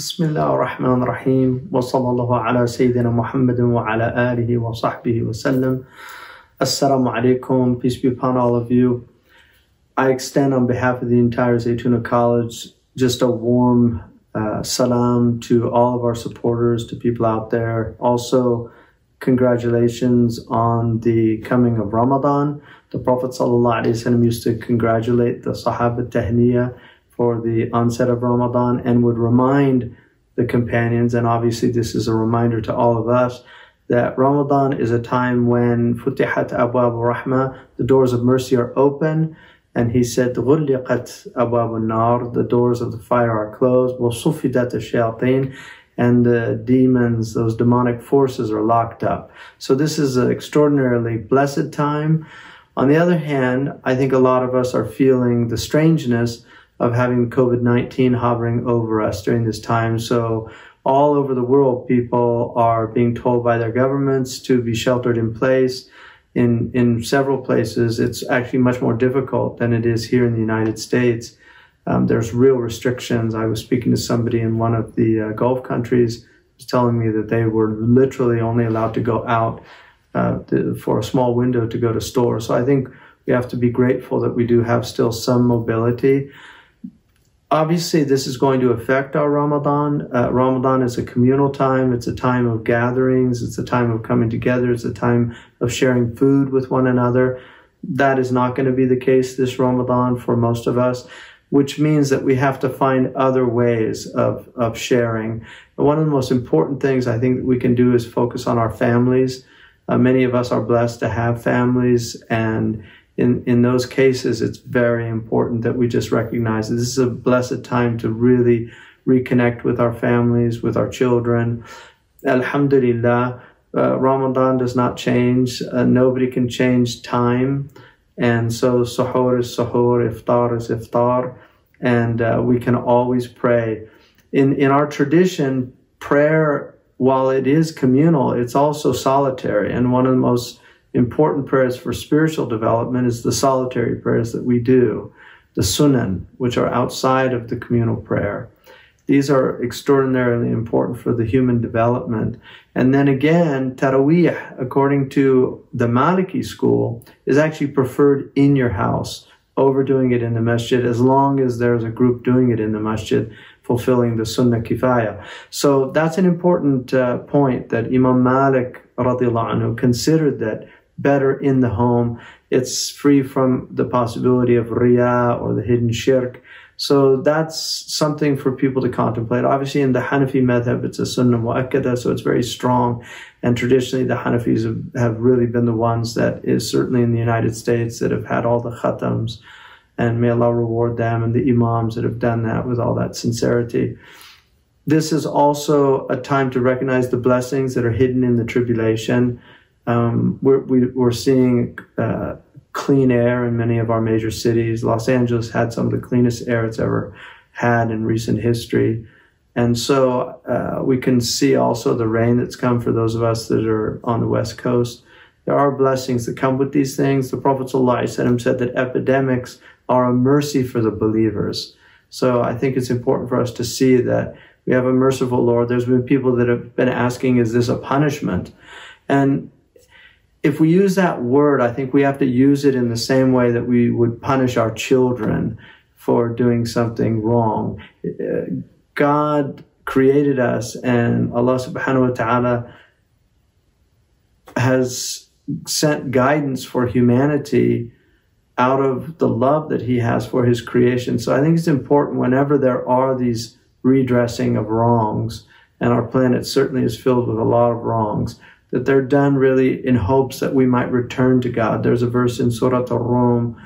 بسم الله الرحمن الرحيم وصلى الله على سيدنا محمد وعلى آله وصحبه وسلم Assalamu alaikum, peace be upon all of you. I extend on behalf of the entire Zaytuna College just a warm uh, salam to all of our supporters, to people out there. Also, congratulations on the coming of Ramadan. The Prophet ﷺ used to congratulate the Sahaba Tahniya for the onset of Ramadan and would remind the companions, and obviously this is a reminder to all of us, that Ramadan is a time when Futihat Abwab rahma, the doors of mercy are open, and he said, Ghulliqat Abwab Nar, the doors of the fire are closed, Wasufidat shayatin, and the demons, those demonic forces are locked up. So this is an extraordinarily blessed time. On the other hand, I think a lot of us are feeling the strangeness of having COVID 19 hovering over us during this time. So, all over the world, people are being told by their governments to be sheltered in place. In, in several places, it's actually much more difficult than it is here in the United States. Um, there's real restrictions. I was speaking to somebody in one of the uh, Gulf countries, was telling me that they were literally only allowed to go out uh, to, for a small window to go to stores. So I think we have to be grateful that we do have still some mobility obviously this is going to affect our Ramadan. Uh, Ramadan is a communal time. It's a time of gatherings. It's a time of coming together. It's a time of sharing food with one another. That is not going to be the case this Ramadan for most of us, which means that we have to find other ways of, of sharing. One of the most important things I think we can do is focus on our families. Uh, many of us are blessed to have families and in, in those cases, it's very important that we just recognize this is a blessed time to really reconnect with our families, with our children. Alhamdulillah, uh, Ramadan does not change. Uh, nobody can change time. And so suhoor is suhoor, iftar is iftar. And uh, we can always pray. In, in our tradition, prayer, while it is communal, it's also solitary. And one of the most important prayers for spiritual development is the solitary prayers that we do, the sunan, which are outside of the communal prayer. These are extraordinarily important for the human development. And then again, Taraweeh, according to the Maliki school, is actually preferred in your house over doing it in the masjid as long as there's a group doing it in the masjid fulfilling the sunnah kifaya. So that's an important uh, point that Imam Malik anhu considered that better in the home. It's free from the possibility of riyah or the hidden shirk. So that's something for people to contemplate. Obviously, in the Hanafi madhab, it's a sunnah mu'akkada, so it's very strong. And traditionally, the Hanafis have, have really been the ones that is certainly in the United States that have had all the khatams. And may Allah reward them and the imams that have done that with all that sincerity. This is also a time to recognize the blessings that are hidden in the tribulation. Um, we're, we, are seeing uh, clean air in many of our major cities. Los Angeles had some of the cleanest air it's ever had in recent history. And so uh, we can see also the rain that's come for those of us that are on the West Coast. There are blessings that come with these things. The Prophet ﷺ said that epidemics are a mercy for the believers. So I think it's important for us to see that we have a merciful Lord. There's been people that have been asking, is this a punishment? And if we use that word, I think we have to use it in the same way that we would punish our children for doing something wrong. God created us and Allah subhanahu wa ta'ala has sent guidance for humanity out of the love that he has for his creation. So I think it's important whenever there are these redressing of wrongs, and our planet certainly is filled with a lot of wrongs, that they're done really in hopes that we might return to God. There's a verse in Surah Al-Rum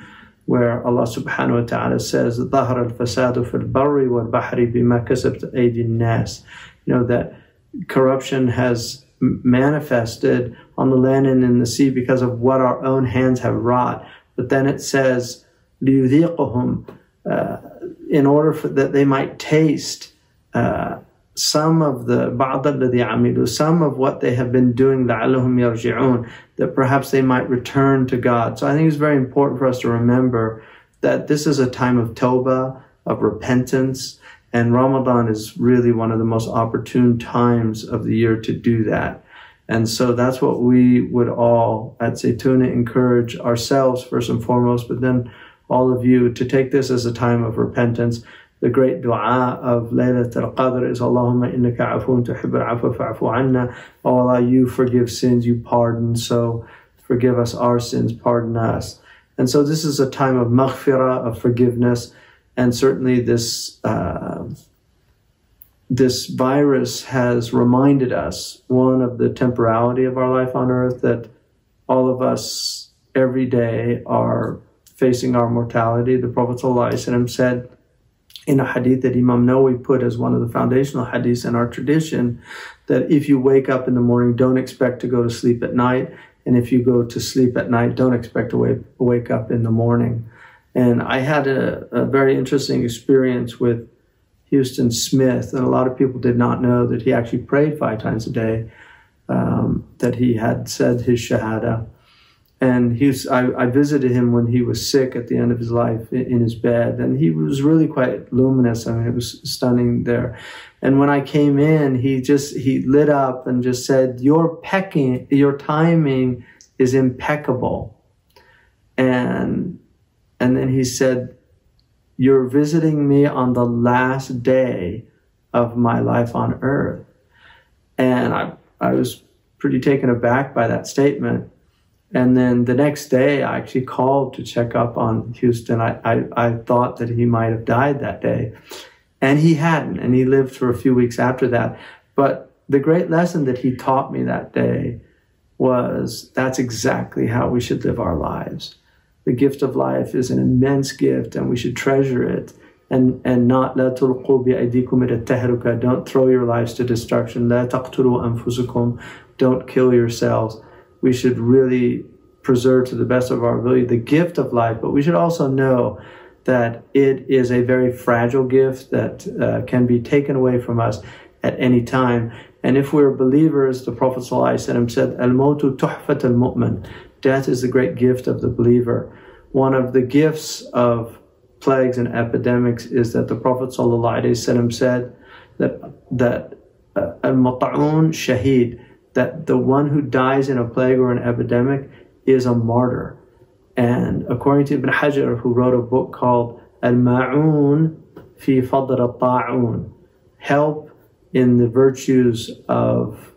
where Allah subhanahu wa ta'ala says, ظَهَرَ الْفَسَادُ فِي الْبَرِّ وَالْبَحْرِ بِمَا كَسَبْتَ أَيْدِي النَّاسِ You know, that corruption has manifested on the land and in the sea because of what our own hands have wrought. But then it says, لِيُذِيقُهُمْ uh, in order for, that they might taste uh, some of the بعض الذي عملوا some of what they have been doing لعلهم يرجعون that perhaps they might return to God. So I think it's very important for us to remember that this is a time of tawbah, of repentance, And Ramadan is really one of the most opportune times of the year to do that. And so that's what we would all at Zaytuna encourage ourselves first and foremost, but then all of you to take this as a time of repentance. the great dua of Laylat al-Qadr is Allahumma innaka afun tuhibb al-afwa fa'fu anna. Oh Allah, you forgive sins, you pardon, so forgive us our sins, pardon us. And so this is a time of maghfirah, of forgiveness, and certainly this uh, this virus has reminded us, one, of the temporality of our life on earth, that all of us every day are facing our mortality. The Prophet ﷺ said in a hadith that Imam Nawawi put as one of the foundational hadiths in our tradition that if you wake up in the morning, don't expect to go to sleep at night. And if you go to sleep at night, don't expect to wake, wake up in the morning. And I had a, a very interesting experience with Huston Smith, and a lot of people did not know that he actually prayed five times a day, um, that he had said his Shahada. And I, I, visited him when he was sick at the end of his life in, in, his bed, and he was really quite luminous. I mean, it was stunning there. And when I came in, he just he lit up and just said, "Your pecking, your timing is impeccable." And and then he said, you're visiting me on the last day of my life on earth. And I, I was pretty taken aback by that statement. And then the next day, I actually called to check up on Huston. I, I, I, thought that he might have died that day. And he hadn't, and he lived for a few weeks after that. But the great lesson that he taught me that day was that's exactly how we should live our lives. The gift of life is an immense gift, and we should treasure it. And, and not لا تلقوا بأيديكم إلى don't throw your lives to destruction لا تقتلوا أنفسكم don't kill yourselves we should really preserve to the best of our ability the gift of life but we should also know that it is a very fragile gift that uh, can be taken away from us at any time. And if we're believers the Prophet ﷺ said al-mautu tuhfat al-mu'min. Death is the great gift of the believer. One of the gifts of plagues and epidemics is that the Prophet ﷺ said that that uh, al-mat'un shaheed, that the one who dies in a plague or an epidemic is a martyr. And according to Ibn Hajar, who wrote a book called Al-Ma'un fi Fadl al-Ta'un, help in the virtues of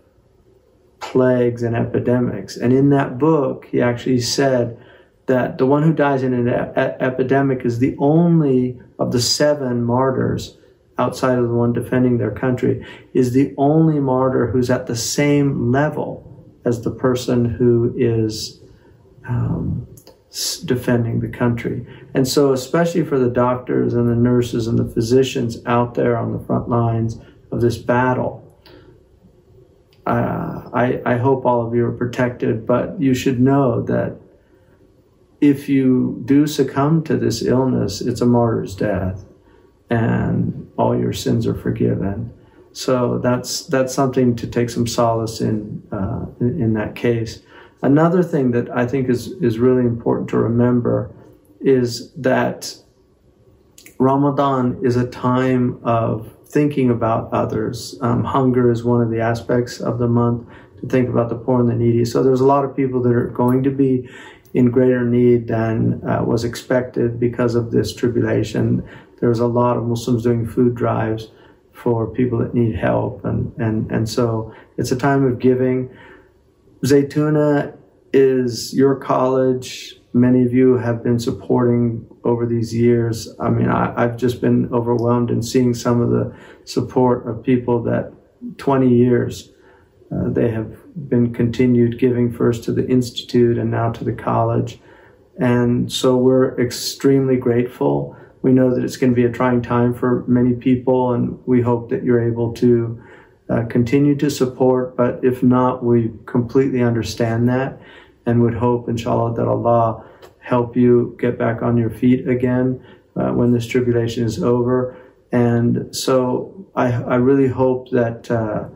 plagues and epidemics. And in that book, he actually said that the one who dies in an epidemic is the only of the seven martyrs outside of the one defending their country, is the only martyr who's at the same level as the person who is um, defending the country. And so, especially for the doctors and the nurses and the physicians out there on the front lines of this battle, uh, I, I hope all of you are protected, but you should know that if you do succumb to this illness, it's a martyr's death and all your sins are forgiven. So that's that's something to take some solace in, uh, in, that case. Another thing that I think is is really important to remember is that Ramadan is a time of thinking about others. Um, hunger is one of the aspects of the month to think about the poor and the needy. So there's a lot of people that are going to be in greater need than uh, was expected because of this tribulation. There's a lot of Muslims doing food drives for people that need help, and and and so it's a time of giving. Zaytuna is your college. Many of you have been supporting over these years. I mean, I, have just been overwhelmed in seeing some of the support of people that 20 years uh, they have been continued giving first to the institute and now to the college. And so we're extremely grateful. We know that it's going to be a trying time for many people, and we hope that you're able to uh, continue to support. But if not, we completely understand that and would hope, inshallah, that Allah help you get back on your feet again uh, when this tribulation is over. And so I, I really hope that uh,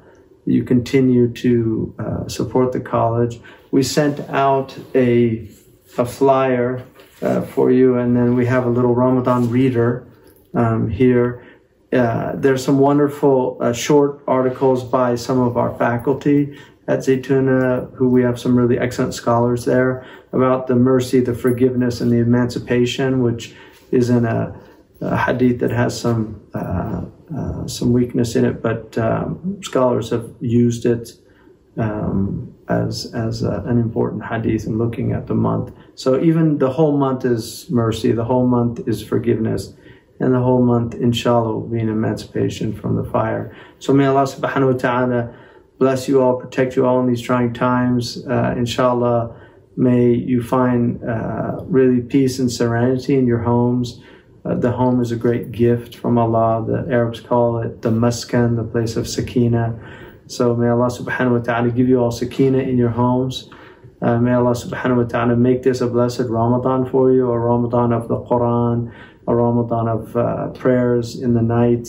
you continue to uh, support the college. We sent out a, a flyer uh, for you, and then we have a little Ramadan reader um, here. uh, there's some wonderful uh, short articles by some of our faculty at Zaytuna, who we have some really excellent scholars there about the mercy, the forgiveness, and the emancipation, which is in a, a hadith that has some uh, uh, some weakness in it, but um, scholars have used it um, as as a, an important hadith in looking at the month. So even the whole month is mercy, the whole month is forgiveness, and the whole month, inshallah, will be an emancipation from the fire. So may Allah subhanahu wa ta'ala bless you all, protect you all in these trying times. Uh, inshallah, may you find uh, really peace and serenity in your homes. Uh, the home is a great gift from Allah. The Arabs call it the maskan, the place of sakina. So may Allah subhanahu wa ta'ala give you all sakina in your homes. Uh, may Allah subhanahu wa ta'ala make this a blessed Ramadan for you, a Ramadan of the Quran, a Ramadan of uh, prayers in the night.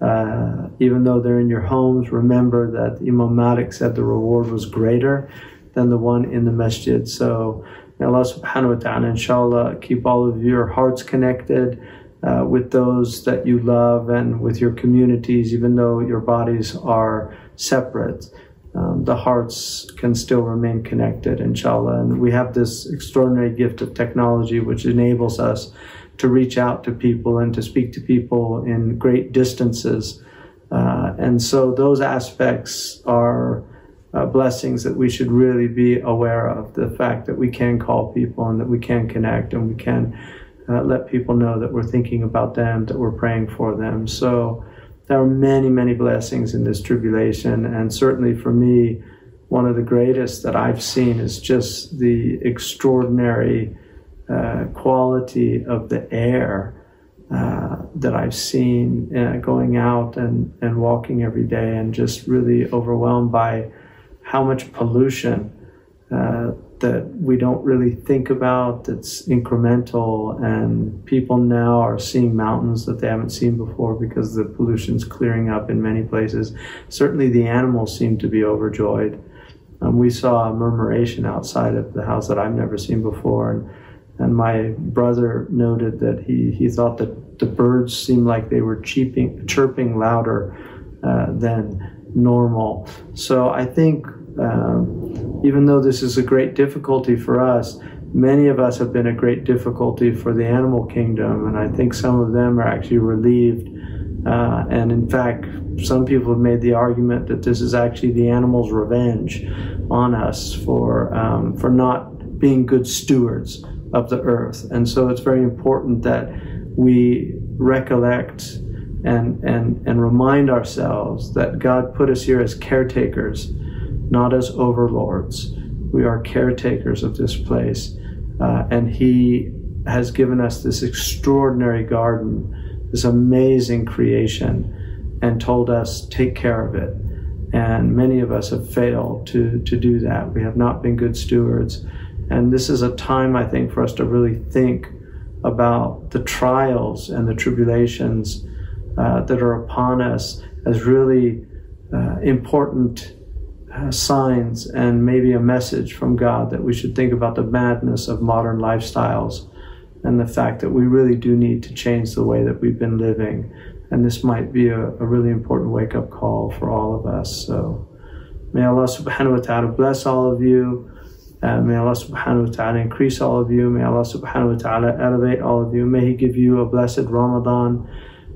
Uh, even though they're in your homes, remember that Imam Malik said the reward was greater than the one in the masjid. So may Allah subhanahu wa ta'ala, inshallah, keep all of your hearts connected uh, with those that you love and with your communities, even though your bodies are separate. Um, the hearts can still remain connected, inshallah. And we have this extraordinary gift of technology which enables us to reach out to people and to speak to people in great distances. Uh, and so those aspects are uh, blessings that we should really be aware of the fact that we can call people and that we can connect and we can uh, let people know that we're thinking about them, that we're praying for them. So there are many, many blessings in this tribulation. And certainly for me, one of the greatest that I've seen is just the extraordinary uh, quality of the air uh, that I've seen uh, going out and, and walking every day, and just really overwhelmed by how much pollution uh, that we don't really think about that's incremental. And people now are seeing mountains that they haven't seen before because the pollution's clearing up in many places. Certainly, the animals seem to be overjoyed. Um, we saw a murmuration outside of the house that I've never seen before. And and my brother noted that he, he thought that the birds seemed like they were cheeping, chirping louder uh, than normal. So I think um, even though this is a great difficulty for us, many of us have been a great difficulty for the animal kingdom, and I think some of them are actually relieved. Uh, and in fact, some people have made the argument that this is actually the animal's revenge on us for um, for not being good stewards of the earth. And so it's very important that we recollect and, and, and remind ourselves that God put us here as caretakers, not as overlords. We are caretakers of this place. Uh, and He has given us this extraordinary garden, this amazing creation, and told us, take care of it. And many of us have failed to, to do that. We have not been good stewards. And this is a time, I think, for us to really think about the trials and the tribulations uh, that are upon us as really uh, important signs and maybe a message from God that we should think about the madness of modern lifestyles and the fact that we really do need to change the way that we've been living. And this might be a, a really important wake up call for all of us. So may Allah subhanahu wa ta'ala bless all of you. Uh, may Allah subhanahu wa ta'ala increase all of you. May Allah subhanahu wa ta'ala elevate all of you. May He give you a blessed Ramadan.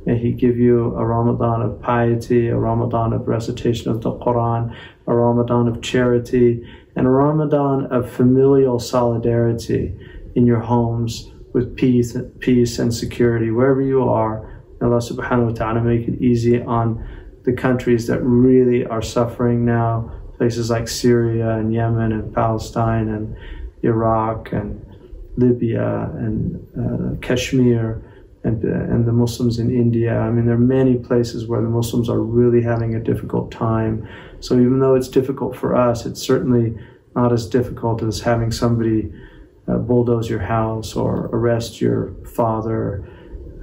May He give you a Ramadan of piety, a Ramadan of recitation of the Quran, a Ramadan of charity, and a Ramadan of familial solidarity in your homes with peace, peace and security wherever you are. Allah subhanahu wa ta'ala make it easy on the countries that really are suffering now places like Syria and Yemen and Palestine and Iraq and Libya and uh, Kashmir and, uh, and the Muslims in India. I mean, there are many places where the Muslims are really having a difficult time. So even though it's difficult for us, it's certainly not as difficult as having somebody uh, bulldoze your house or arrest your father.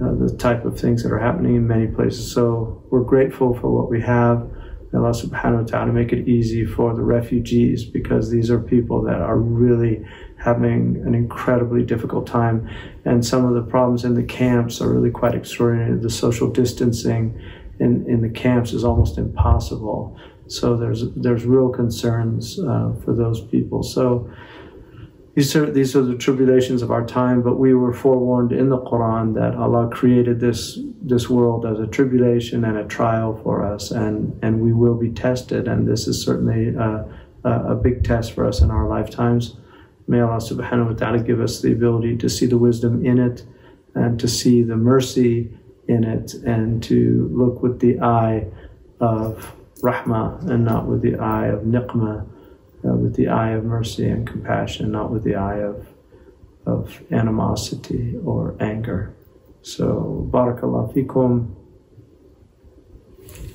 Uh, the type of things that are happening in many places. So we're grateful for what we have Allah subhanahu wa ta'ala make it easy for the refugees because these are people that are really having an incredibly difficult time. And some of the problems in the camps are really quite extraordinary. The social distancing in, in the camps is almost impossible. So there's there's real concerns uh, for those people. So these are these are the tribulations of our time. But we were forewarned in the Quran that Allah created this this world as a tribulation and a trial for us, and and we will be tested. And this is certainly a, a big test for us in our lifetimes. May Allah Subhanahu wa Taala give us the ability to see the wisdom in it, and to see the mercy in it, and to look with the eye of rahmah and not with the eye of niqmah, uh, with the eye of mercy and compassion, not with the eye of, of animosity or anger. So, barakallah fikum.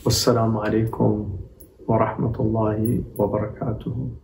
Wassalamu alaikum wa rahmatullahi wa barakatuhu.